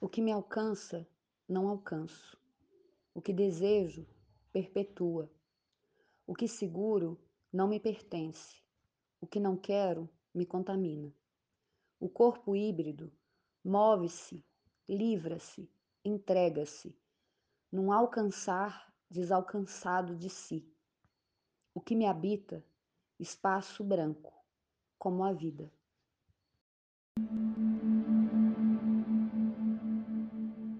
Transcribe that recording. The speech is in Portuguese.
O que me alcança, não alcanço. O que desejo, perpetua. O que seguro, não me pertence. O que não quero, me contamina. O corpo híbrido move-se, livra-se, entrega-se, num alcançar desalcançado de si. O que me habita, espaço branco, como a vida.